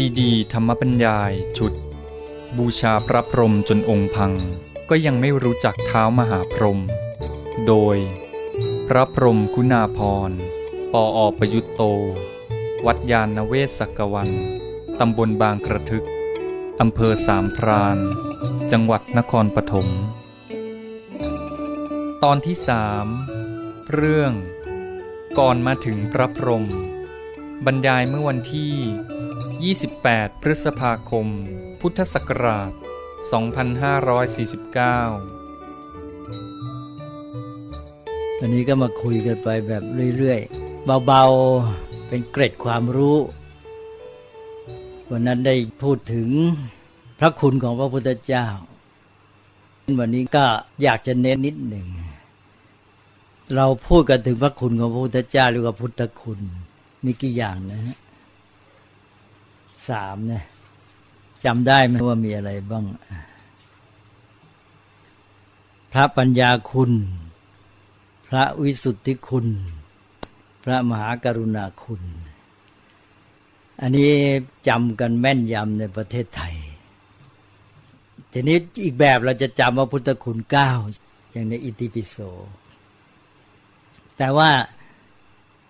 ซีดีธรรมบัญญายชุด บูชาพระพรหมจนองค์พัง ก็ยังไม่รู้จักเท้ามหาพรหมโดย พระพรหมคุณาพรปออประยุตโต วัดยาณเวศกวัน ตำบลบางกระทึก อำเภอสามพราน จังหวัดนครปฐมตอนที่สามเรื่อง ก่อนมาถึงพระพรหมบรรยายเมื่อวันที่ 28 พฤษภาคม พุทธศักราช 2549 วันนี้ก็มาคุยกันไปแบบเรื่อยๆ เบาๆ เป็นเกร็ดความรู้ วันนั้นได้พูดถึงพระคุณของพระพุทธเจ้า วันนี้ก็อยากจะเน้นนิดหนึ่ง เราพูดกันถึงพระคุณของพระพุทธเจ้าหรือว่าพุทธคุณมีกี่อย่างนะฮะ สามเนะจำได้ไหมว่ามีอะไรบ้าง พระปัญญาคุณ พระวิสุทธิคุณ พระมหากรุณาคุณ อันนี้จำกันแม่นยำในประเทศไทย ทีนี้อีกแบบเราจะจำว่าพุทธคุณเก้าอย่างในอิติปิโส แต่ว่า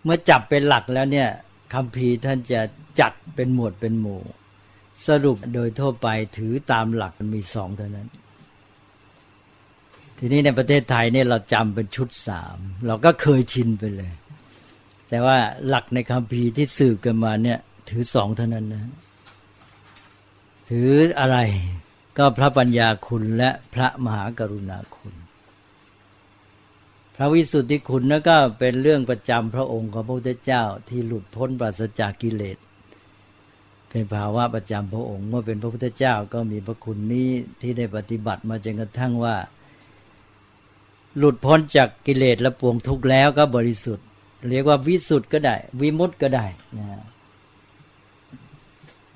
เมื่อจับเป็นหลักแล้วเนี่ย คำพีท่านจะจัดเป็นหมวดเป็นหมู่ สรุปโดยทั่วไปถือตามหลักมันมีสองเท่านั้น ทีนี้ในประเทศไทยเนี่ยเราจำเป็นชุดสามเราก็เคยชินไปเลย แต่ว่าหลักในคำพีที่สืบกันมาเนี่ยถือสองเท่านั้นนะ ถืออะไรก็พระปัญญาคุณและพระมหากรุณาคุณ พระวิสุทธิคุณนั่นก็เป็นเรื่องประจำพระองค์ของพระพุทธเจ้าที่หลุดพ้นปราศจากกิเลส เป็นภาวะประจำพระองค์ เมื่อเป็นพระพุทธเจ้าก็มีพระคุณนี้ที่ได้ปฏิบัติมาจนกระทั่งว่า หลุดพ้นจากกิเลสและปวงทุกข์แล้วก็บริสุทธิ์ เรียกว่าวิสุทธ์ก็ได้ วิมุตต์ก็ได้นะ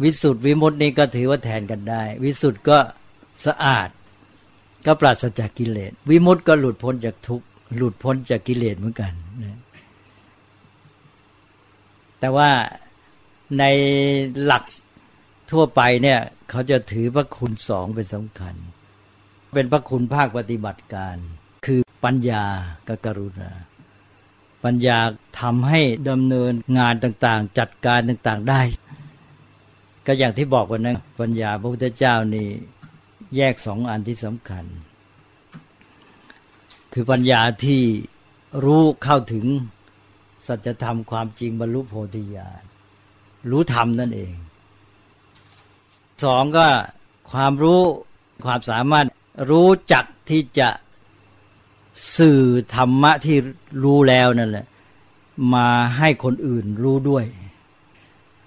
วิสุทธ์วิมุตตินี้ก็ถือว่าแทนกันได้ วิสุทธ์ก็สะอาด ก็ปราศจากกิเลส วิมุตติก็หลุดพ้นจากทุกข์ หลุดพ้นจากกิเลสเหมือนกันนะแต่ว่าในหลักทั่วไปเนี่ย เขาจะถือพระคุณสองเป็นสำคัญ เป็นพระคุณภาคปฏิบัติการ คือปัญญากับกรุณา ปัญญาทำให้ดำเนินงานต่างๆ จัดการต่างๆได้ ก็อย่างที่บอกวันนั้นปัญญาพระพุทธเจ้านี่แยกสองอันที่สำคัญ คือปัญญาที่รู้เข้าถึงสัจธรรมความจริงบรรลุโพธิญาณรู้ธรรมนั่นเอง สองก็ความรู้ความสามารถรู้จักที่จะสื่อธรรมะที่รู้แล้วนั่นแหละ มาให้คนอื่นรู้ด้วย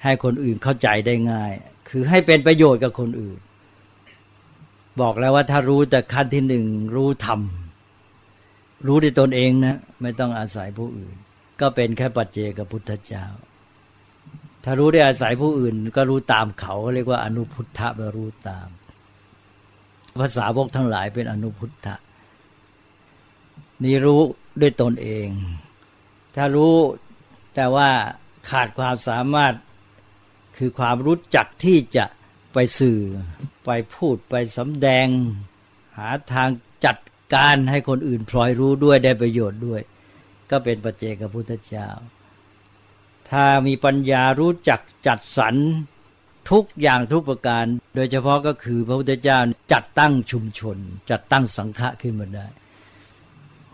ให้คนอื่นเข้าใจได้ง่าย คือให้เป็นประโยชน์กับคนอื่น บอกแล้วว่าถ้ารู้แต่ขั้นที่หนึ่งรู้ธรรม รู้ด้วยตนเองนะ ไม่ต้องอาศัยผู้อื่น ก็เป็นแค่ปัจเจกพุทธเจ้า ถ้ารู้ได้อาศัยผู้อื่น ก็รู้ตามเขา เรียกว่าอนุพุทธะแปรู้ตาม ภาษาวกทั้งหลายเป็นอนุพุทธะนี่รู้ด้วยตนเอง ถ้ารู้แต่ว่าขาดความสามารถคือความรู้จักที่จะไปสื่อ ไปพูดไปสำแดง หาทางจัด การให้คนอื่นพลอยรู้ด้วยได้ประโยชน์ด้วย ก็เป็นปัจเจกพุทธเจ้า ถ้ามีปัญญารู้จักจัดสรรทุกอย่างทุกประการ โดยเฉพาะก็คือพระพุทธเจ้าจัดตั้งชุมชน จัดตั้งสังฆะขึ้นมาได้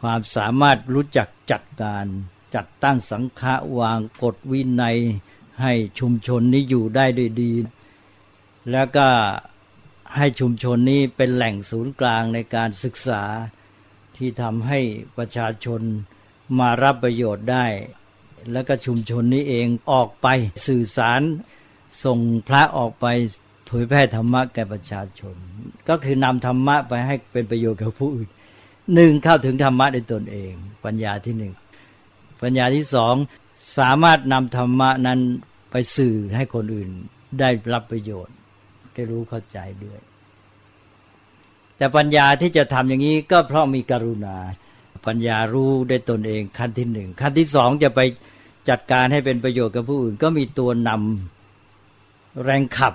ความสามารถรู้จักจัดการจัดตั้งสังฆะวางกฎวินัยให้ชุมชนนี้อยู่ได้ด้วยดี แล้วก็ ให้ชุมชนนี้เป็นแหล่งศูนย์กลางในการศึกษาที่ทำให้ประชาชนมารับประโยชน์ได้ แล้วก็ชุมชนนี้เองออกไปสื่อสารส่งพระออกไปเผยแพร่ธรรมะแก่ประชาชน ก็คือนำธรรมะไปให้เป็นประโยชน์กับผู้อื่นหนึ่งเข้าถึงธรรมะในตนเอง ปัญญาที่หนึ่งปัญญาที่สองสามารถนำธรรมะนั้นไปสื่อให้คนอื่นได้รับประโยชน์ ได้รู้เข้าใจด้วย แต่ปัญญาที่จะทำอย่างนี้ก็เพราะมีกรุณา ปัญญารู้ได้ตนเองขั้นที่หนึ่งขั้นที่สองจะไปจัดการให้เป็นประโยชน์กับผู้อื่น ก็มีตัวนำแรงขับ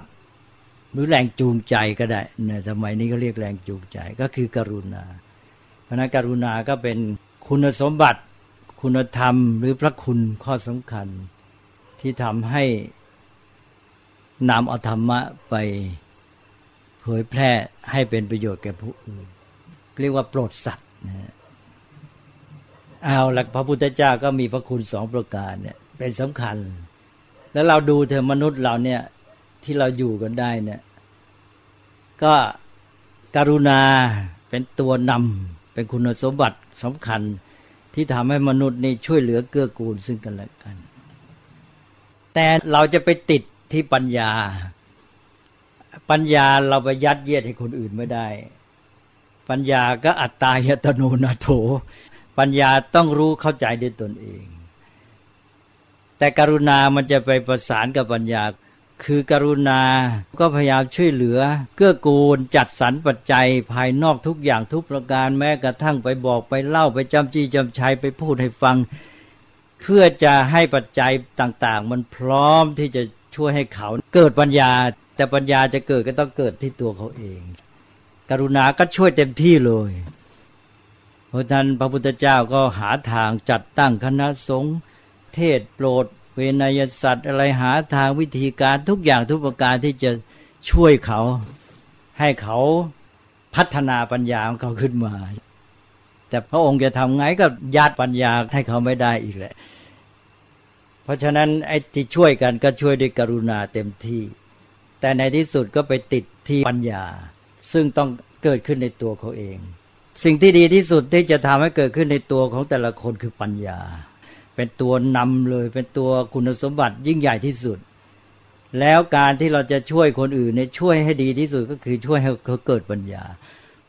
หรือแรงจูงใจก็ได้ในสมัยนี้ก็เรียกแรงจูงใจก็คือกรุณาเพราะนั้นกรุณาก็เป็นคุณสมบัติ คุณธรรม หรือพระคุณข้อสำคัญที่ทำให้ นำเอาธรรมะไปเผยแพร่ให้เป็นประโยชน์แก่ผู้อื่น เรียกว่าโปรดสัตว์นะเอาหลักพระพุทธเจ้าก็มีพระคุณสองประการเนี่ยเป็นสำคัญ แล้วเราดูเถอะมนุษย์เราเนี่ยที่เราอยู่กันได้เนี่ยก็กรุณาเป็นตัวนำเป็นคุณสมบัติสำคัญที่ทำให้มนุษย์นี่ช่วยเหลือเกื้อกูลซึ่งกันและกัน แต่เราจะไปติด ที่ปัญญา ปัญญาเราไปยัดเยียดให้คนอื่นไม่ได้ ปัญญาก็อัตตายตโนนาโถ ปัญญาต้องรู้เข้าใจด้วยตนเอง แต่กรุณามันจะไปประสานกับปัญญา คือกรุณาก็พยายามช่วยเหลือ เกื้อกูลจัดสรรปัจจัยภายนอกทุกอย่างทุกประการแม้กระทั่งไปบอกไปเล่าไปจำจี้จำชัยไปพูดให้ฟังเพื่อจะให้ปัจจัยต่าง ๆ มันพร้อมที่จะ ช่วยให้เขาเกิดปัญญา แต่ปัญญาจะเกิดก็ต้องเกิดที่ตัวเขาเอง กรุณาก็ช่วยเต็มที่เลย เพราะนั้นพระพุทธเจ้าก็หาทางจัดตั้งคณะสงฆ์เทศโปรด เวนยสัตว์ อะไรหาทางวิธีการทุกอย่างทุกประการที่จะช่วยเขาให้เขาพัฒนาปัญญาของเขาขึ้นมา แต่พระองค์จะทำไงก็ยัดปัญญาให้เขาไม่ได้อีกแหละ เพราะฉะนั้นไอ้ที่ช่วยกันก็ช่วยด้วยกรุณาเต็มที่ แต่ในที่สุดก็ไปติดที่ปัญญา ซึ่งต้องเกิดขึ้นในตัวเขาเอง สิ่งที่ดีที่สุดที่จะทำให้เกิดขึ้นในตัวของแต่ละคนคือปัญญา เป็นตัวนำเลย เป็นตัวคุณสมบัติยิ่งใหญ่ที่สุด แล้วการที่เราจะช่วยคนอื่นเนี่ยช่วยให้ดีที่สุดก็คือช่วยให้เขาเกิดปัญญา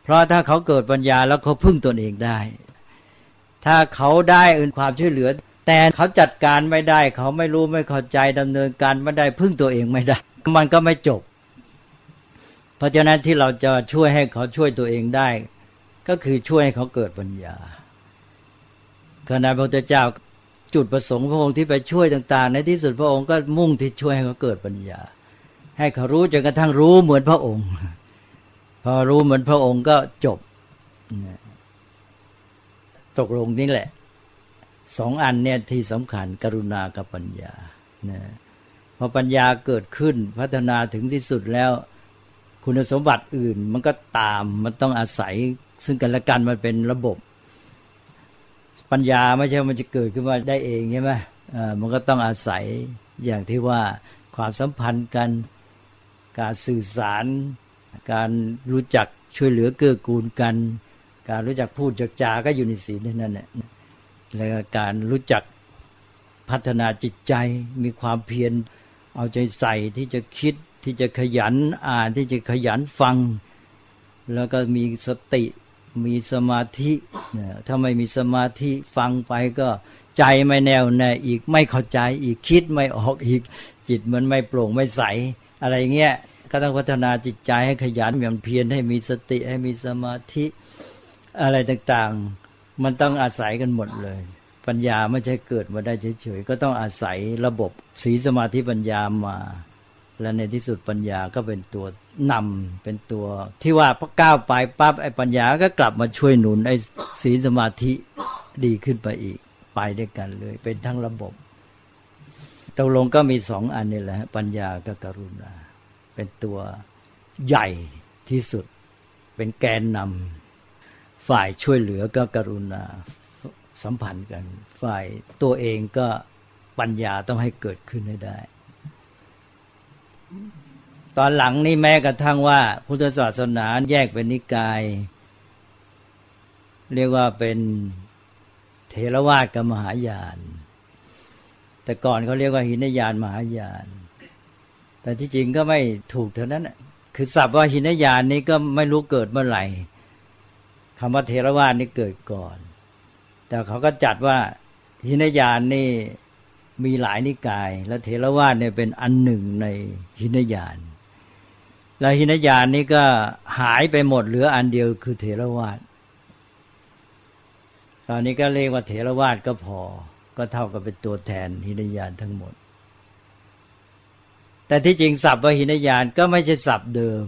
เพราะถ้าเขาเกิดปัญญาแล้วเขาพึ่งตนเองได้ ถ้าเขาได้อื่นความช่วยเหลือ แต่เขาจัดการไม่ได้ เขาไม่รู้ไม่เข้าใจดำเนินการไม่ได้พึ่งตัวเองไม่ได้ มันก็ไม่จบ เพราะฉะนั้นที่เราจะช่วยให้เขาช่วยตัวเองได้ ก็คือช่วยให้เขาเกิดปัญญาขณะพระพุทธเจ้าจุดประสงค์พระองค์ที่ไปช่วยต่าง ๆ ในที่สุดพระองค์ก็มุ่งที่ช่วยให้เขาเกิดปัญญา ให้เขารู้จนกระทั่งรู้เหมือนพระองค์ พอรู้เหมือนพระองค์ก็จบตกลงนี่แหละ สองอันเนี่ยที่สำคัญกรุณากับปัญญานะพอปัญญาเกิดขึ้นพัฒนาถึงที่สุดแล้ว คุณสมบัติอื่นมันก็ตามมันต้องอาศัยซึ่งกันและกันมันเป็นระบบ ปัญญาไม่ใช่มันจะเกิดขึ้นมาได้เองใช่ไหมมันก็ต้องอาศัยอย่างที่ว่าความสัมพันธ์กันการสื่อสาร การรู้จักช่วยเหลือเกื้อกูลกัน การรู้จักพูดจักจาก็อยู่ในศีลนั่นแหละ แล้วการรู้จักพัฒนาจิตใจมีความเพียรเอาใจใส่ที่จะคิดที่จะขยันอ่านที่จะขยันฟัง แล้วก็มีสติมีสมาธิถ้าไม่มีสมาธิฟังไปก็ใจไม่แน่วแน่อีกไม่เข้าใจอีกคิดไม่ออกอีก จิตมันไม่โปร่งไม่ใส อะไรเงี้ยก็ต้องพัฒนาจิตใจให้ขยันอย่างเพียรให้มีสติให้มีสมาธิอะไรต่างๆ มันต้องอาศัยกันหมดเลย ปัญญาไม่ใช่เกิดมาได้เฉยๆก็ต้องอาศัยระบบสีสมาธิปัญญามา และในที่สุดปัญญาก็เป็นตัวนำเป็นตัว ที่ว่าพอก้าวไปปั๊บไอ้ปัญญาก็กลับมาช่วยหนุนไอ้ศีสมาธิดีขึ้นไปอีกไปด้วยกันเลย เป็นทั้งระบบตกลงก็มีสองอันนี่แหละปัญญากับกรุณา เป็นตัวใหญ่ที่สุด เป็นแกนนำ ฝ่ายช่วยเหลือก็กรุณาสัมพันธ์กัน ฝ่ายตัวเองก็ปัญญาต้องให้เกิดขึ้นให้ได้ ตอนหลังนี่แม้กระทั่งว่า พุทธศาสนาแยกเป็นนิกาย เรียกว่าเป็นเทรวาสกับมหายาน แต่ก่อนเขาเรียกว่าหินยานมหายาน แต่ที่จริงก็ไม่ถูกเท่านั้นคือศัพท์ว่าหินยานนี้ก็ไม่รู้เกิดเมื่อไหร่ คำว่าเทรวาสนี่เกิดก่อน แต่เขาก็จัดว่าหินยานนี่มีหลายนิกาย และเทรวาสเนี่ยเป็นอันหนึ่งในหินยานแล้วหินยานนี้ก็หายไปหมดเหลืออันเดียวคือเถรวาทตอนนี้ก็เรียกว่าเถรวาทก็พอ ก็เท่ากับเป็นตัวแทนหินยานทั้งหมด แต่ที่จริงศัพท์วหินยานก็ไม่ใช่ศัพท์เดิม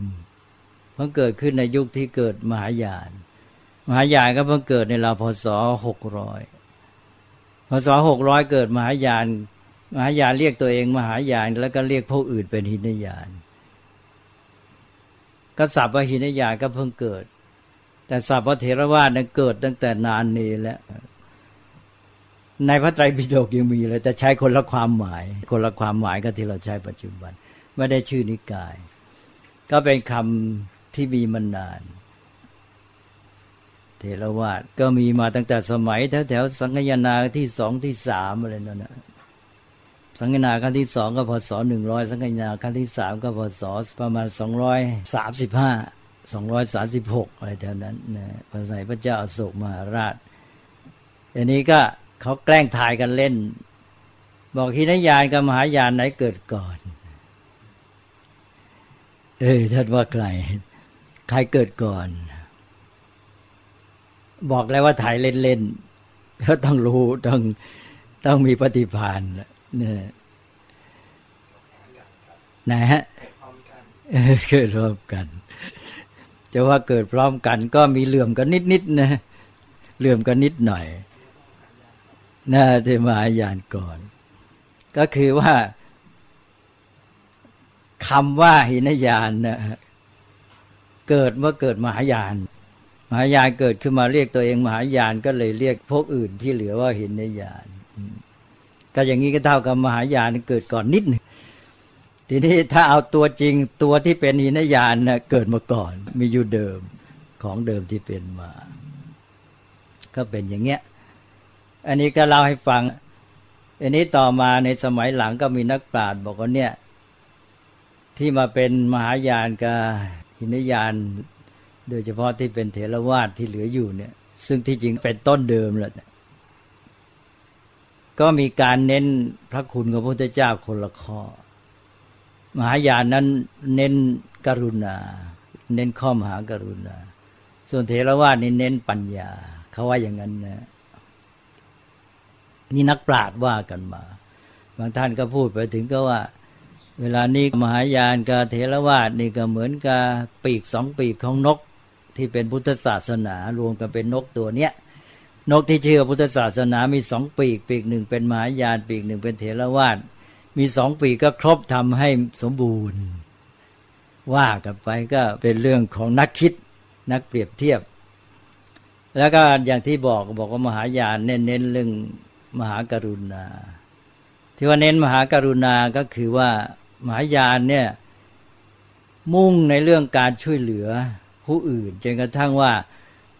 เพิ่งเกิดขึ้นในยุคที่เกิดมหายาน มหายานก็เพิ่งเกิดในราวพศหกร้อยพศหกร้อยเกิดมหายาน มหายานเรียกตัวเองมหายานแล้วก็เรียกพวกอื่นเป็นหินยานก็ศัพท์วหินยานก็เพิ่งเกิด แต่ศัพท์พระเถรวาทนั้นเกิดตั้งแต่นานนี้แล้วในพระไตรปิฎกยังมีเลยแต่ใช้คนละความหมาย คนละความหมายกับที่เราใช้ปัจจุบัน ไม่ได้ชื่อนิกาย ก็เป็นคำที่มีมานาน เทรวาสก็มีมาตั้งแต่สมัยแถวแถวสังฆยนาที่สองที่สามอะไรนั่นนะสังฆนาครั้งที่สองก็พศหนึ่งร้อยสังฆนาครั้งที่สามก็พศประมาณสองร้อยสามสิบห้าสองร้อยสามสิบหกอะไรแถวนั้นนะพระสมัยพระเจ้าอโศกมหาราชอันนี้ก็เขาแกล้งถ่ายกันเล่น บอกหินยานกับมหายานไหนเกิดก่อน เออท่านว่าใครใครเกิดก่อน บอกแล้วว่าถ่ายเล่นๆเขาต้องรู้ต้องต้องมีปฏิภาณเนี่ยนะฮะเกิดพร้อมกัน จะว่าเกิดพร้อมกัน ก็มีเหลื่อมกันนิดๆนะเหลื่อมกันนิดหน่อยน่าจะมาหยานก่อน ก็คือว่าคำว่าหินยานนะเกิดเมื่อเกิดมหายาน มหายานเกิดขึ้นมาเรียกตัวเอง มหายานก็เลยเรียกพวกอื่นที่เหลือว่าหินยานก็อย่างนี้ก็เท่ากับมหายานเกิดก่อนนิดหนึ่งทีนี้ถ้าเอาตัวจริงตัวที่เป็นหินยานนะเกิดมาก่อน มีอยู่เดิมของเดิมที่เป็นมา ก็เป็นอย่างเงี้ย อันนี้ก็เล่าให้ฟัง อันนี้ต่อมาในสมัยหลังก็มีนักปราชญ์บอกว่าเนี่ย ที่มาเป็นมหายานกับหินยาน โดยเฉพาะที่เป็นเถรวาทที่เหลืออยู่เนี่ย ซึ่งที่จริงเป็นต้นเดิมแหละก็มีการเน้นพระคุณของพระพุทธเจ้าคนละข้อ มหายานนั้นเน้นกรุณา เน้นข้อมหากรุณา ส่วนเถรวาทนี่เน้นปัญญา เขาว่าอย่างนั้นนะนี่นักปราชญ์ว่ากันมา บางท่านก็พูดไปถึงก็ว่า เวลานี้มหายานกับเทรวาสนี่ก็เหมือนกับปีกสองปีกของนก ที่เป็นพุทธศาสนารวมกันเป็นนกตัวเนี้ยนกที่เชื่อพุทธศาสนามีสองปีก ปีกหนึ่งเป็นมหายานปีกหนึ่งเป็นเถรวาทมีสองปีกก็ครบทำให้สมบูรณ์ ว่ากันไปก็เป็นเรื่องของนักคิดนักเปรียบเทียบ แล้วก็อย่างที่บอกบอกว่ามหายานเน้นเน้นเรื่องมหากรุณา ที่ว่าเน้นมหากรุณาก็คือว่ามหายานเนี่ยมุ่งในเรื่องการช่วยเหลือ ผู้อื่นจนกระทั่งว่า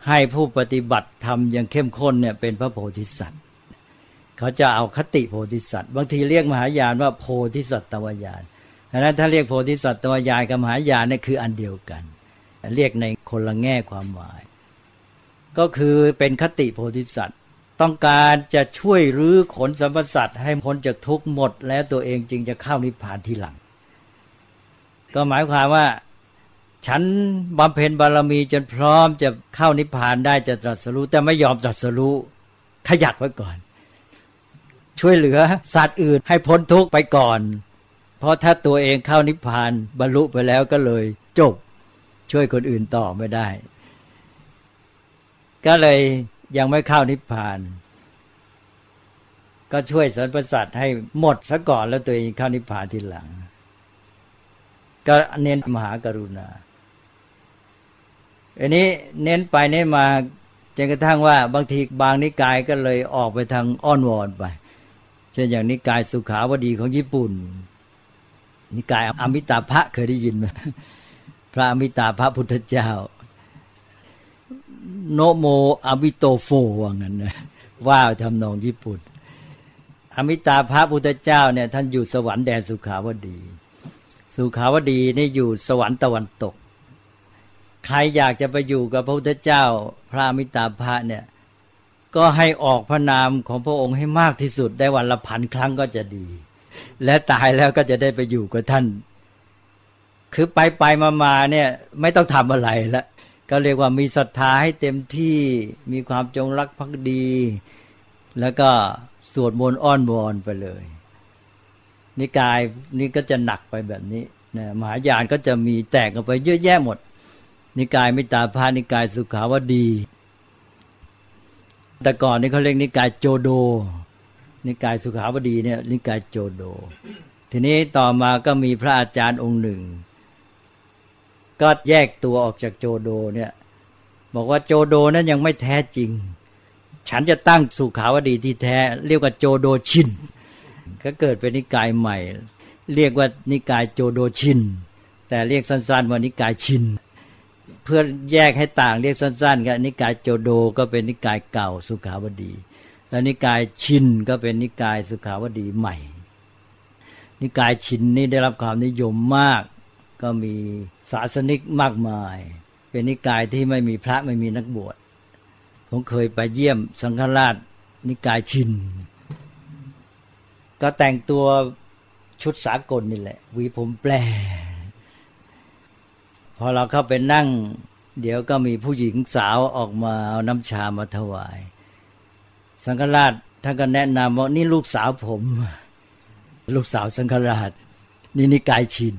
ให้ผู้ปฏิบัติทำอย่างเข้มข้นเนี่ยเป็นพระโพธิสัตว์เขาจะเอาคติโพธิสัตว์บางทีเรียกมหายานว่าโพธิสัตว์ตวญาณดังนั้นถ้าเรียกโพธิสัตว์ตวญาณกับมหายานเนี่ยคืออันเดียวกัน เรียกในคนละแง่ความหมาย ก็คือเป็นคติโพธิสัตว์ต้องการจะช่วยรื้อขนสัมปสัตให้พ้นจากทุกข์หมด แล้วตัวเองจึงจะเข้านิพพานทีหลัง ก็หมายความว่า ฉันบำเพ็ญบารมีจนพร้อมจะเข้านิพพานได้จะตรัสรู้ แต่ไม่ยอมตรัสรู้ขยักไว้ก่อน ช่วยเหลือสัตว์อื่นให้พ้นทุกข์ไปก่อน เพราะถ้าตัวเองเข้านิพพานบรรลุไปแล้วก็เลยจบ ช่วยคนอื่นต่อไม่ได้ ก็เลยยังไม่เข้านิพพาน ก็ช่วยสรรพสัตว์ให้หมดซะก่อนแล้วตัวเองเข้านิพพานทีหลังก็เน้นมหากรุณา อันนี้เน้นไปเน้นมาจนกระทั่งว่าบางทีบางนิกายก็เลยออกไปทางอ้อนวอนไป เช่นอย่างนิกายสุขาวดีของญี่ปุ่น นิกายอมิตาภะเคยได้ยินไหมพระอมิตาภะพุทธเจ้า โนโมอมิโตโฟว่างั้นนะว่าทำนองญี่ปุ่น อมิตาพระพุทธเจ้าเนี่ยท่านอยู่สวรรค์แดนสุขาวดี สุขาวดีนี่อยู่สวรรค์ตะวันตก ใครอยากจะไปอยู่กับพระพุทธเจ้า พระมิตาภะเนี่ย ก็ให้ออกพระนามของพระองค์ให้มากที่สุดได้วันละพันครั้งก็จะดี และตายแล้วก็จะได้ไปอยู่กับท่าน คือไปไปมามาเนี่ยไม่ต้องทำอะไรละก็เรียกว่ามีศรัทธาให้เต็มที่มีความจงรักภักดี แล้วก็สวดมนต์อ้อนวอนไปเลย นิกายนี่ก็จะหนักไปแบบนี้นะมหายานก็จะมีแตกออกไปเยอะแยะหมด นิกายมิตาพานิกายสุขาวดี แต่ก่อนนี่เขาเรียกนิกายโจโด นิกายสุขาวดีเนี่ยนิกายโจโด ทีนี้ต่อมาก็มีพระอาจารย์องค์หนึ่ง ก็แยกตัวออกจากโจโดเนี่ยบอกว่าโจโดนั้นยังไม่แท้จริง ฉันจะตั้งสุขาวดีที่แท้ เรียกว่าโจโดชิน ก็เกิดเป็นนิกายใหม่ เรียกว่านิกายโจโดชิน แต่เรียกสั้นๆว่านิกายชิน พื่อแยกให้ต่างเรียกสั้นๆก็นิกายโจโดก็เป็นนิกายเก่าสุขาวดี แล้วนิกายชินก็เป็นนิกายสุขาวดีใหม่ นิกายชินนี่ได้รับความนิยมมาก ก็มีศาสนิกมากมาย เป็นนิกายที่ไม่มีพระไม่มีนักบวชผมเคยไปเยี่ยมสังฆราชนิกายชิน ก็แต่งตัวชุดสากลนี่แหละวีผมแปล พอเราเข้าไปนั่ง เดี๋ยวก็มีผู้หญิงสาวออกมาเอาน้ำชามาถวาย สังฆราชท่านก็แนะนำว่านี่ลูกสาวผม ลูกสาวสังฆราช นี่นิกายชิน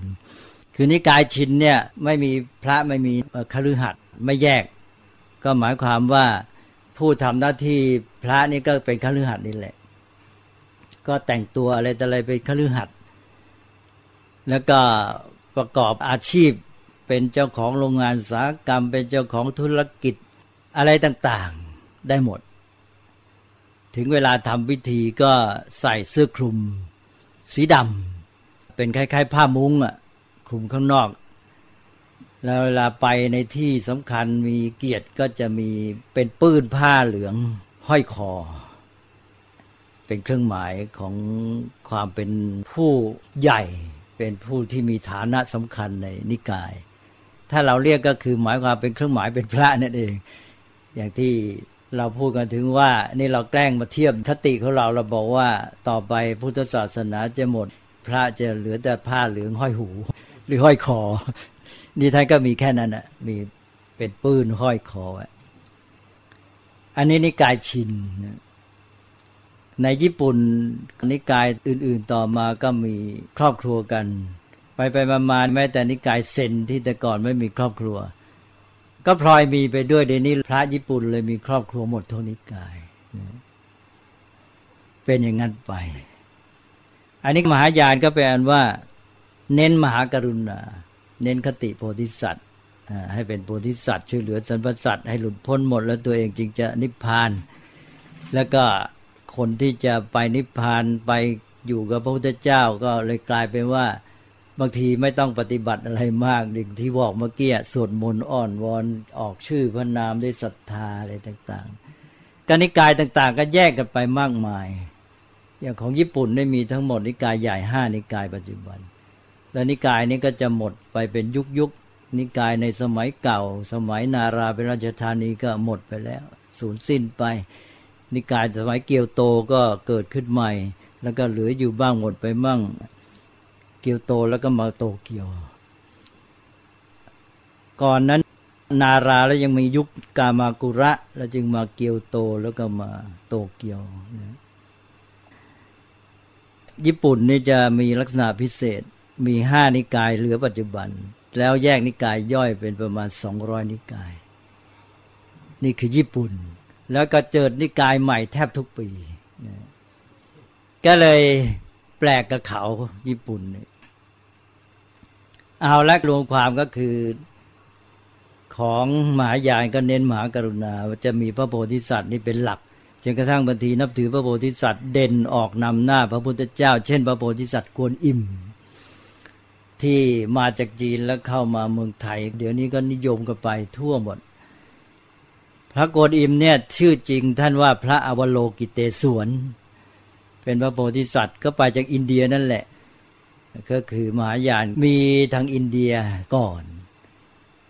คือนิกายชินเนี่ยไม่มีพระไม่มีคฤหัสถ์ไม่แยก ก็หมายความว่าผู้ทำหน้าที่พระนี่ก็เป็นคฤหัสถ์นี่แหละ ก็แต่งตัวอะไรแต่อะไรเป็นคฤหัสถ์แล้วก็ประกอบอาชีพ เป็นเจ้าของโรงงานสาหกรรม เป็นเจ้าของธุรกิจอะไรต่างๆได้หมด ถึงเวลาทำพิธีก็ใส่เสื้อคลุม สีดำเป็นคล้ายๆ ผ้ามุ้งอะคลุมข้างนอก แล้วเวลาไปในที่สำคัญมีเกียรติก็จะมีเป็นปื้นผ้าเหลืองห้อยคอ เป็นเครื่องหมายของความเป็นผู้ใหญ่เป็นผู้ที่มีฐานะสำคัญในนิกาย ถ้าเราเรียกก็คือหมายความเป็นเครื่องหมายเป็นพระนั่นเอง อย่างที่เราพูดกันถึงว่านี่เราแกล้งมาเทียบคติของเราเราบอกว่าต่อไปพุทธศาสนาจะหมด พระจะเหลือแต่ผ้าเหลืองห้อยหู หรือห้อยคอ นี่ท่านก็มีแค่นั้นอะมีเป็นปื้นห้อยคออันนี้นิกายชินในญี่ปุ่นนิกายอื่น ๆต่อมาก็มีครอบครัวกัน ไปไปมาๆแม้แต่นิกายเซนที่แต่ก่อนไม่มีครอบครัว ก็พลอยมีไปด้วยเดี๋ยวนี้พระญี่ปุ่นเลยมีครอบครัวหมดทุนิกาย เป็นอย่างนั้นไป อันนี้มหายานก็แปลว่า เน้นมหากรุณา เน้นคติโพธิสัตว์ให้เป็นโพธิสัตว์ช่วยเหลือสรรพสัตว์ให้หลุดพ้นหมด แล้วตัวเองจึงจะนิพพาน แล้วก็คนที่จะไปนิพพานไปอยู่กับพระพุทธเจ้าก็เลยกลายเป็นว่า บางทีไม่ต้องปฏิบัติอะไรมากอย่งที่บอกเมื่อกี้สวดมนต์อ่อนวอนออกชื่อพระนามด้วยศรัทธาอะไรต่างๆการนิกายต่างๆ ก็แยกกันไปมากมาย อย่างของญี่ปุ่นได้มีทั้งหมดนิกายใหญ่ห้านิกายปัจจุบัน แล้วนิกายนี้ก็จะหมดไปเป็นยุคยุคนิกายในสมัยเก่า สมัยนาราเป็นราชธานีก็หมดไปแล้วสูญสิ้นไป นิกายสมัยเกียวโตก็เกิดขึ้นใหม่ แล้วก็เหลืออยู่บ้างหมดไปมั่ง เกียวโตแล้วก็มาโตเกียว ก่อนนั้นนาราแล้วยังมียุคกามากุระ แล้วจึงมาเกียวโตแล้วก็มาโตเกียว ญี่ปุ่นนี่จะมีลักษณะพิเศษ มีห้านิกายเหลือปัจจุบัน แล้วแยกนิกายย่อยเป็นประมาณสองร้อยนิกาย นี่คือญี่ปุ่น แล้วก็เจิดนิกายใหม่แทบทุกปี ก็เลย แปลกกับเขาญี่ปุ่นเลยเอาละรวมความก็คือของหมหายานก็เน้นมหากรุณาจะมีพระโพธิสัตว์นี่เป็นหลักจนกระทั่งบางทีนับถือพระโพธิสัตว์เด่นออกนำหน้าพระพุทธเจ้า เช่น พระโพธิสัตว์กวนอิมที่มาจากจีนแล้วเข้ามาเมืองไทย เดี๋ยวนี้ก็นิยมกันไปทั่วหมด พระโกดอิมเนี่ยชื่อจริงท่านว่าพระอวโลกิเตศวน เป็นพระโพธิสัตว์ก็ไปจากอินเดียนั่นแหละ ก็คือมหายานมีทางอินเดียก่อน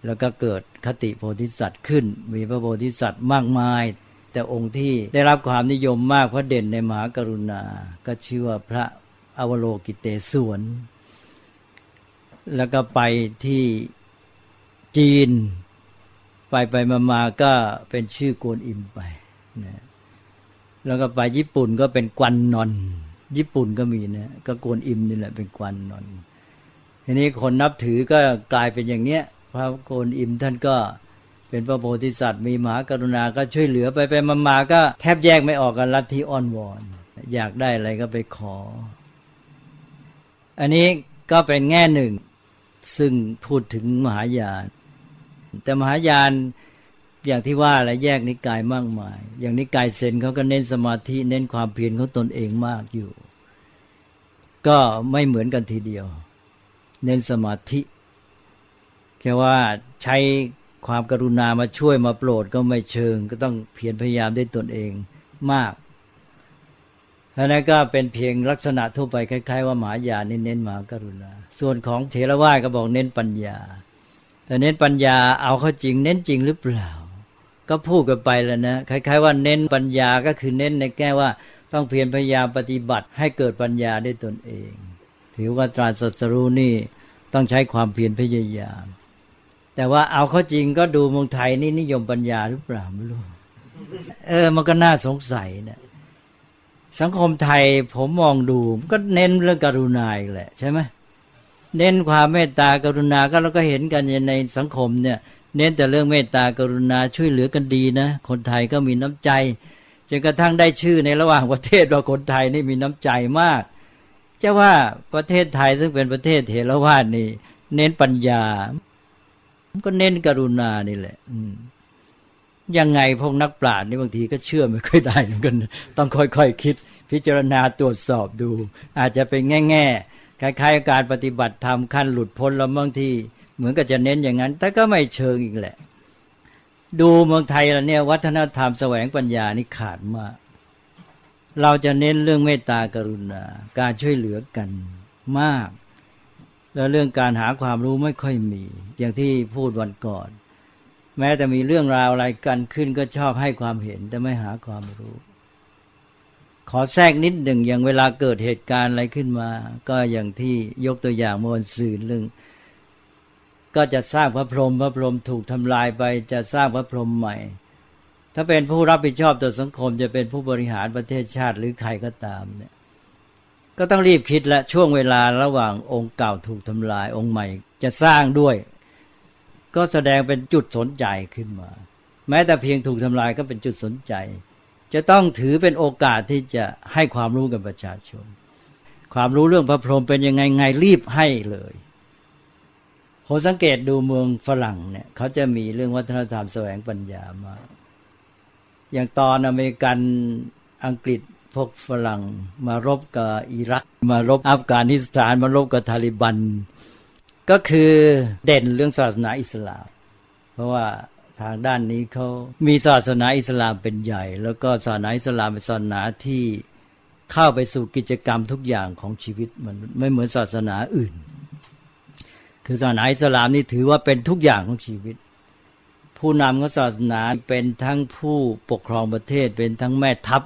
แล้วก็เกิดคติโพธิสัตว์ขึ้น มีพระโพธิสัตว์มากมาย แต่องค์ที่ได้รับความนิยมมากเพราะเด่นในมหากรุณา ก็ชื่อว่าพระอวโลกิเตศวน แล้วก็ไปที่จีน ไปไปมามาก็เป็นชื่อกวนอิมไปนะ แล้วก็ไปญี่ปุ่นก็เป็นกวนนอน ญี่ปุ่นก็มีนะก็โกนอิมนี่แหละเป็นกวนนอน ทีนี้คนนับถือก็กลายเป็นอย่างเนี้ย พระโกนอิมท่านก็เป็นพระโพธิสัตว์มีมหากรุณาก็ช่วยเหลือไปไปมาๆก็แทบแยกไม่ออกกันลัทธิอ้อนวอนอยากได้อะไรก็ไปขอ อันนี้ก็เป็นแง่หนึ่ง ซึ่งพูดถึงมหายาน แต่มหายาน อย่างที่ว่าอะแยกนิกายมากมาย อย่างนิกายเซนเขาก็เน้นสมาธิเน้นความเพียรของตนเองมากอยู่ ก็ไม่เหมือนกันทีเดียว เน้นสมาธิแค่ว่าใช้ความกรุณามาช่วยมาโปรดก็ไม่เชิง ก็ต้องเพียรพยายามด้วยตนเองมากอันนั้นก็เป็นเพียงลักษณะทั่วไปคล้าย ๆ ว่ามหายานี่เน้นมหากรุณา ส่วนของเทรวาสก็บอกเน้นปัญญา แต่เน้นปัญญาเอาเข้าจริง เน้นจริงหรือเปล่า ก็พูดกันไปแล้วนะคล้าย ๆ ว่าเน้นปัญญาก็คือเน้นในแก้ว่าต้องเพียรพยายามปฏิบัติให้เกิดปัญญาได้ตนเอง ถือว่าตราสัตรู้นี่ต้องใช้ความเพียรพยายาม แต่ว่าเอาเข้าจริงก็ดูเมืองไทยนี่นิยมปัญญาหรือเปล่าไม่รู้เออ มันก็น่าสงสัยนะสังคมไทยผมมองดูก็เน้นเรื่องกรุณาแหละใช่ไหมเน้นความเมตตากรุณาก็เราก็เห็นกันในสังคมเนี่ย เน้นแต่เรื่องเมตตากรุณาช่วยเหลือกันดีนะ คนไทยก็มีน้ำใจจนกระทั่งได้ชื่อในระหว่างประเทศว่าคนไทยนี่มีน้ำใจมากจะว่าประเทศไทยซึ่งเป็นประเทศเทรวาสนี่ เน้นปัญญา ก็เน้นกรุณานี่แหละ อืยังไงพวกนักปราชญ์นี่บางทีก็เชื่อไม่ค่อยได้เหมือนกัน ต้องค่อยๆคคิด พิจารณาตรวจสอบดู อาจจะเป็นแง่ๆคล้ายๆการปฏิบัติธรรมขั้นหลุดพ้นแล้วบางที เหมือนกับจะเน้นอย่างนั้น แต่ก็ไม่เชิงอีกแหละ ดูเมืองไทยแล้วเนี่ยวัฒนธรรมแสวงปัญญานี่ขาดมาก เราจะเน้นเรื่องเมตตากรุณา การช่วยเหลือกันมาก แล้วเรื่องการหาความรู้ไม่ค่อยมี อย่างที่พูดวันก่อน แม้แต่มีเรื่องราวอะไรกันขึ้นก็ชอบให้ความเห็นแต่ไม่หาความรู้ขอแทรกนิดหนึ่งอย่างเวลาเกิดเหตุการณ์อะไรขึ้นมา ก็อย่างที่ยกตัวอย่างมวลสื่อเรื่อง ก็จะสร้างพระพรหมพระพรหมถูกทำลายไปจะสร้างพระพรหมใหม่ ถ้าเป็นผู้รับผิดชอบต่อสังคมจะเป็นผู้บริหารประเทศชาติหรือใครก็ตามเนี่ยก็ต้องรีบคิดและช่วงเวลาระหว่างองค์เก่าถูกทำลายองค์ใหม่ จะสร้างด้วย ก็แสดงเป็นจุดสนใจขึ้นมา แม้แต่เพียงถูกทำลายก็เป็นจุดสนใจ จะต้องถือเป็นโอกาสที่จะให้ความรู้กับประชาชน ความรู้เรื่องพระพรหมเป็นยังไงไงรีบให้เลย ผมสังเกตดูเมืองฝรั่งเนี่ยเขาจะมีเรื่องวัฒนธรรมแสวงปัญญามาอย่างตอนอเมริกันอังกฤษพวกฝรั่งมารบกับอิรัก มารบอัฟกานิสถาน มารบกับทาลิบัน ก็คือเด่นเรื่องศาสนาอิสลาม เพราะว่าทางด้านนี้เขามีศาสนาอิสลามเป็นใหญ่ แล้วก็ศาสนาอิสลามเป็นศาสนาที่เข้าไปสู่กิจกรรมทุกอย่างของชีวิตมันไม่เหมือนศาสนาอื่น คือศาสนาอิสลามนี่ถือว่าเป็นทุกอย่างของชีวิต ผู้นำของศาสนาเป็นทั้งผู้ปกครองประเทศ เป็นทั้งแม่ทัพ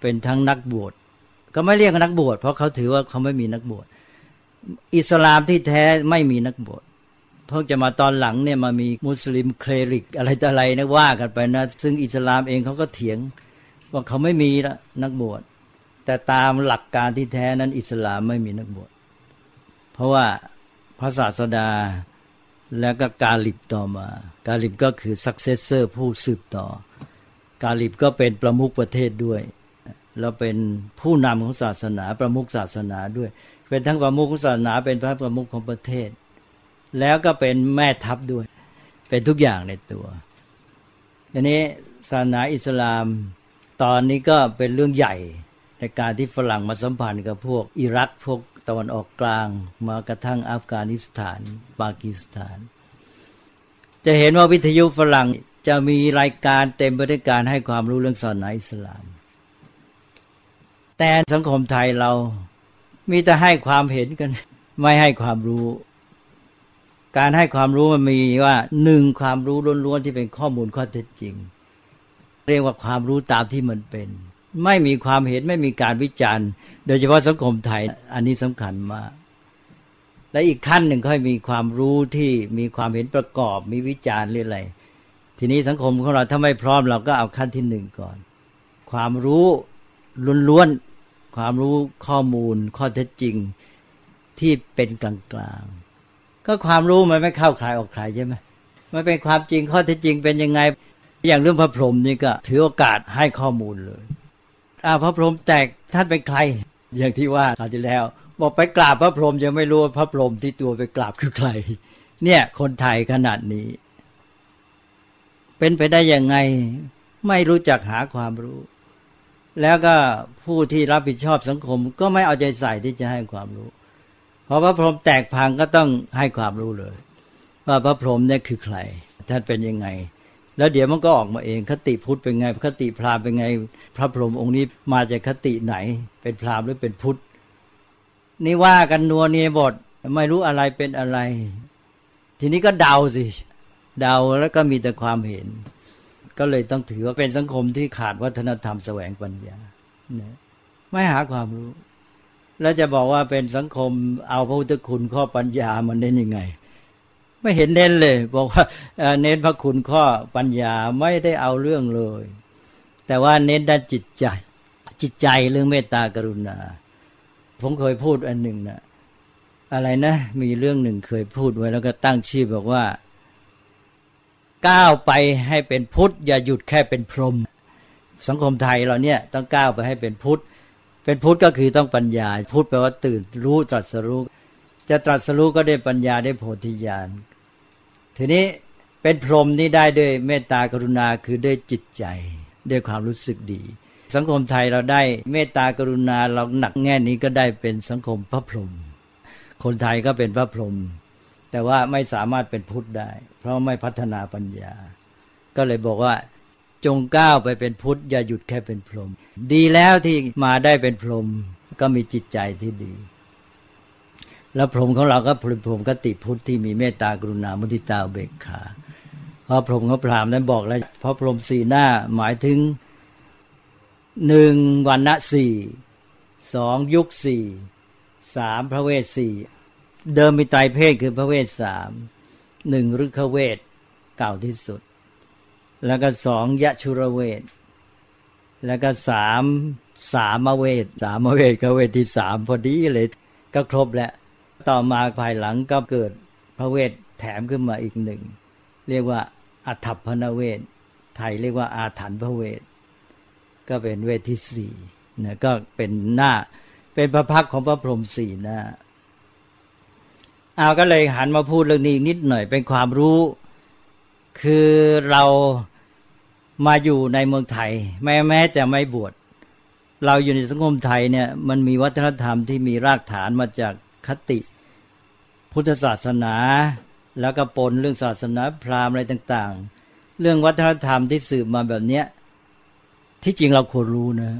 เป็นทั้งนักบวชก็ไม่เรียกนักบวชเพราะเขาถือว่าเขาไม่มีนักบวชอิสลามที่แท้ไม่มีนักบวชเพิ่งจะมาตอนหลังเนี่ยมามีมุสลิมเคลริกอะไรต่ออะไรนะว่ากันไปนะ ซึ่งอิสลามเองเขาก็เถียงว่าเขาไม่มีละนักบวชแต่ตามหลักการที่แท้นั้นอิสลามไม่มีนักบวชเพราะว่า พระศาสดา แล้วก็กาหลิบต่อมา กาหลิบก็คือ successor ผู้สืบต่อ กาหลิบก็เป็นประมุขประเทศด้วย แล้วเป็นผู้นำของศาสนา ประมุขศาสนาด้วย เป็นทั้งประมุขศาสนา เป็นพระประมุขของประเทศ แล้วก็เป็นแม่ทัพด้วย เป็นทุกอย่างในตัวอันนี้ศาสนาอิสลามตอนนี้ก็เป็นเรื่องใหญ่ในการที่ฝรั่งมาสัมพันธ์กับพวกอิรักพวก ตะวันออกกลางมากระทั่งอัฟกานิสถาน ปากีสถาน จะเห็นว่าวิทยุฝรั่งจะมีรายการเต็มไปด้วยการให้ความรู้เรื่องศาสนาอิสลาม แต่สังคมไทยเรามีแต่ให้ความเห็นกัน ไม่ให้ความรู้ การให้ความรู้มันมีว่าหนึ่งความรู้ล้วนๆที่เป็นข้อมูลข้อเท็จจริง เรียกว่าความรู้ตามที่มันเป็น ไม่มีความเห็นไม่มีการวิจารณ์ โดยเฉพาะสังคมไทย อันนี้สำคัญมาก และอีกขั้นหนึ่งค่อยมีความรู้ที่มีความเห็นประกอบ มีวิจารณ์เรื่อยๆทีนี้สังคมของเราถ้าไม่พร้อมเราก็เอาขั้นที่หนึ่งก่อน ความรู้ล้วนๆความรู้ข้อมูล ข้อเท็จจริงที่เป็นกลางๆก็ความรู้มันไม่เข้าใครออกใครใช่ไหมมันเป็นความจริงข้อเท็จจริงเป็นยังไง อย่างเรื่องพระพรหมนี่ก็ถือโอกาสให้ข้อมูลเลย อาพระพรหมแตกท่านเป็นใคร อย่างที่ว่าคราวที่แล้ว บอกไปกราบพระพรหมยังไม่รู้ว่าพระพรหมที่ตัวไปกราบคือใคร เนี่ยคนไทยขนาดนี้ เป็นไปได้ยังไง ไม่รู้จักหาความรู้ แล้วก็ผู้ที่รับผิดชอบสังคม ก็ไม่เอาใจใส่ที่จะให้ความรู้พอพระพรหมแตกพังก็ต้องให้ความรู้เลย ว่าพระพรหมเนี่ยคือใครท่านเป็นยังไง แล้วเดี๋ยวมันก็ออกมาเองคติพุทธเป็นไงคติพราหมณ์เป็นไง พระพรหมองค์นี้มาจากคติไหน เป็นพราหมณ์หรือเป็นพุทธนี่ว่ากันนัวเนียบทไม่รู้อะไรเป็นอะไร ทีนี้ก็เดาสิเดาแล้วก็มีแต่ความเห็น ก็เลยต้องถือว่าเป็นสังคมที่ขาดวัฒนธรรมแสวงปัญญาไม่หาความรู้ แล้วจะบอกว่าเป็นสังคมเอาพระพุทธคุณข้อปัญญามันเน้นยังไง ไม่เห็นเน้นเลย บอกว่าเน้นพระคุณข้อปัญญาไม่ได้เอาเรื่องเลย แต่ว่าเน้นด้านจิตใจ จิตใจเรื่องเมตตากรุณา ผมเคยพูดอันหนึ่งนะอะไรนะ มีเรื่องหนึ่งเคยพูดไว้แล้วก็ตั้งชื่อบอกว่า ก้าวไปให้เป็นพุทธ อย่าหยุดแค่เป็นพรหมสังคมไทยเราเนี่ยต้องก้าวไปให้เป็นพุทธ เป็นพุทธก็คือต้องปัญญา พุทธแปลว่าตื่นรู้ตรัสรู้ จะตรัสรู้ก็ได้ปัญญาได้โพธิญาณ ทีนี้เป็นพรหมนี่ได้ด้วยเมตตากรุณาคือด้วยจิตใจ ด้วยความรู้สึกดี สังคมไทยเราได้เมตตากรุณาเราหนักแง่นี้ก็ได้เป็นสังคมพระพรหมคนไทยก็เป็นพระพรหมแต่ว่าไม่สามารถเป็นพุทธได้ เพราะไม่พัฒนาปัญญา ก็เลยบอกว่าจงก้าวไปเป็นพุทธอย่าหยุดแค่เป็นพรหมดีแล้วที่มาได้เป็นพรหมก็มีจิตใจที่ดี แล้วพรหมของเราก็พรหมกติพุทธที่มีเมตตากรุณามุทิตาเบกขาเพราะพรหมเขาพรามนั้นบอกแล้วเพราะพรหมสี่หน้าหมายถึงหนึ่งวันณะสี่สองยุคสี่สามพระเวสสี่เดิมมีไตรเพศคือพระเวสสามหนึ่งฤกขเวทเก่าที่สุด แล้วก็สองยะชุระเวทแล้วก็สามสามเวทสามเวทก็เวทที่สามพอดีเลยก็ครบแล้ว ต่อมาภายหลังก็เกิดพระเวทแถมขึ้นมาอีกหนึ่ง เรียกว่าอัฐพนเวทไทยเรียกว่าอาถรรพ์พระเวท ก็เป็นเวทที่สี่นะก็เป็นหน้าเป็นพระพักของพระพรหมสี่หน้าเอาก็เลยหันมาพูดเรื่องนี้นิดหน่อยเป็นความรู้ คือเรามาอยู่ในเมืองไทย แม้แม้จะไม่บวชเราอยู่ในสังคมไทยเนี่ยมันมีวัฒนธรรมที่มีรากฐานมาจากคติ พุทธศาสนา แล้วก็ปนเรื่องศาสนาพราหมณ์อะไรต่าง ๆ เรื่องวัฒนธรรมที่สืบมาแบบเนี้ยที่จริงเราควรรู้นะ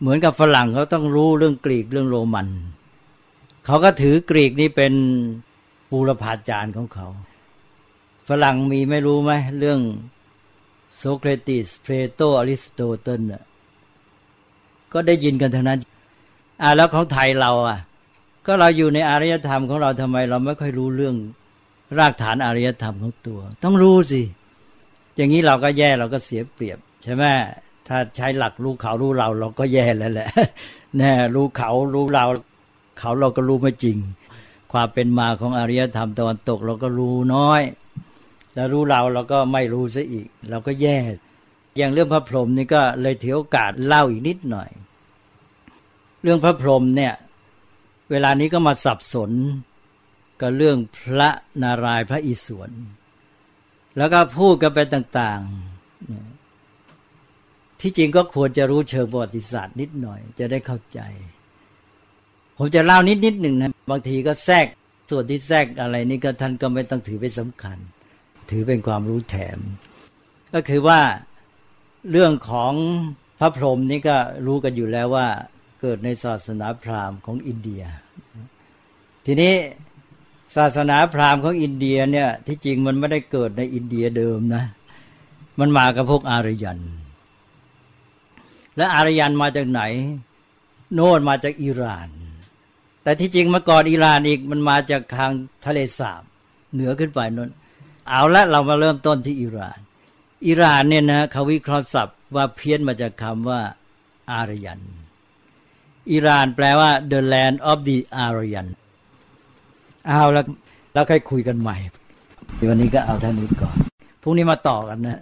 เหมือนกับฝรั่งเขาต้องรู้เรื่องกรีกเรื่องโรมัน เขาก็ถือกรีกนี่เป็นบูรพาจารย์ของเขา ฝรั่งมีไม่รู้ไหมเรื่องโซเครติสเพลโตอริสโตเติลน่ะก็ได้ยินกันทั้งนั้น อ่าแล้วของไทยเราอะ ก็เราอยู่ในอารยธรรมของเราทำไม เราไม่ค่อยรู้เรื่องรากฐานอารยธรรมของตัว ต้องรู้สิ อย่างนี้เราก็แย่เราก็เสียเปรียบ ใช่ไหมถ้าใช้หลักรู้เขารู้เรา เราก็แย่แล้วแหละแน่รู้เขารู้เรา เขาเราก็รู้ไม่จริง ความเป็นมาของอารยธรรมตะวันตก เราก็รู้น้อย แล้วรู้เราเราก็ไม่รู้ซะอีก เราก็แย่ อย่างเรื่องพระพรหมนี่ก็เลยถือโอกาสเล่าอีกนิดหน่อย เรื่องพระพรหมเนี่ย เวลานี้ก็มาสับสนกับเรื่องพระนารายณ์พระอิศวรแล้วก็พูดกันไปต่างๆ ที่จริงก็ควรจะรู้เชิงประวัติศาสตร์นิดหน่อย จะได้เข้าใจ ผมจะเล่านิดนิดหนึ่งนะบางทีก็แทรกส่วนที่แทรกอะไรนี่ก็ท่านก็ไม่ต้องถือเป็นสำคัญ ถือเป็นความรู้แถม ก็คือว่าเรื่องของพระพรหมนี่ก็รู้กันอยู่แล้วว่า เกิดในศาสนาพราหมณ์ของอินเดีย ทีนี้ศาสนาพราหมณ์ของอินเดียเนี่ยที่จริงมันไม่ได้เกิดในอินเดียเดิมนะ มันมากับพวกอารยัน และอารยันมาจากไหน โน่นมาจากอิหร่าน แต่ที่จริงมาก่อนอิหร่านอีกมันมาจากทางทะเลสาบเหนือขึ้นไปนนเอาละเรามาเริ่มต้นที่อิหร่าน อิหร่านเนี่ยนะเขาวิเคราะห์ศัพท์ว่าเพี้ยนมาจากคำว่าอารยัน อิหร่านแปลว่า the land of the Aryan เอาแล้วแล้วค่อยคุยกันใหม่ วันนี้ก็เอาเท่านี้ก่อน พรุ่งนี้มาต่อกันนะ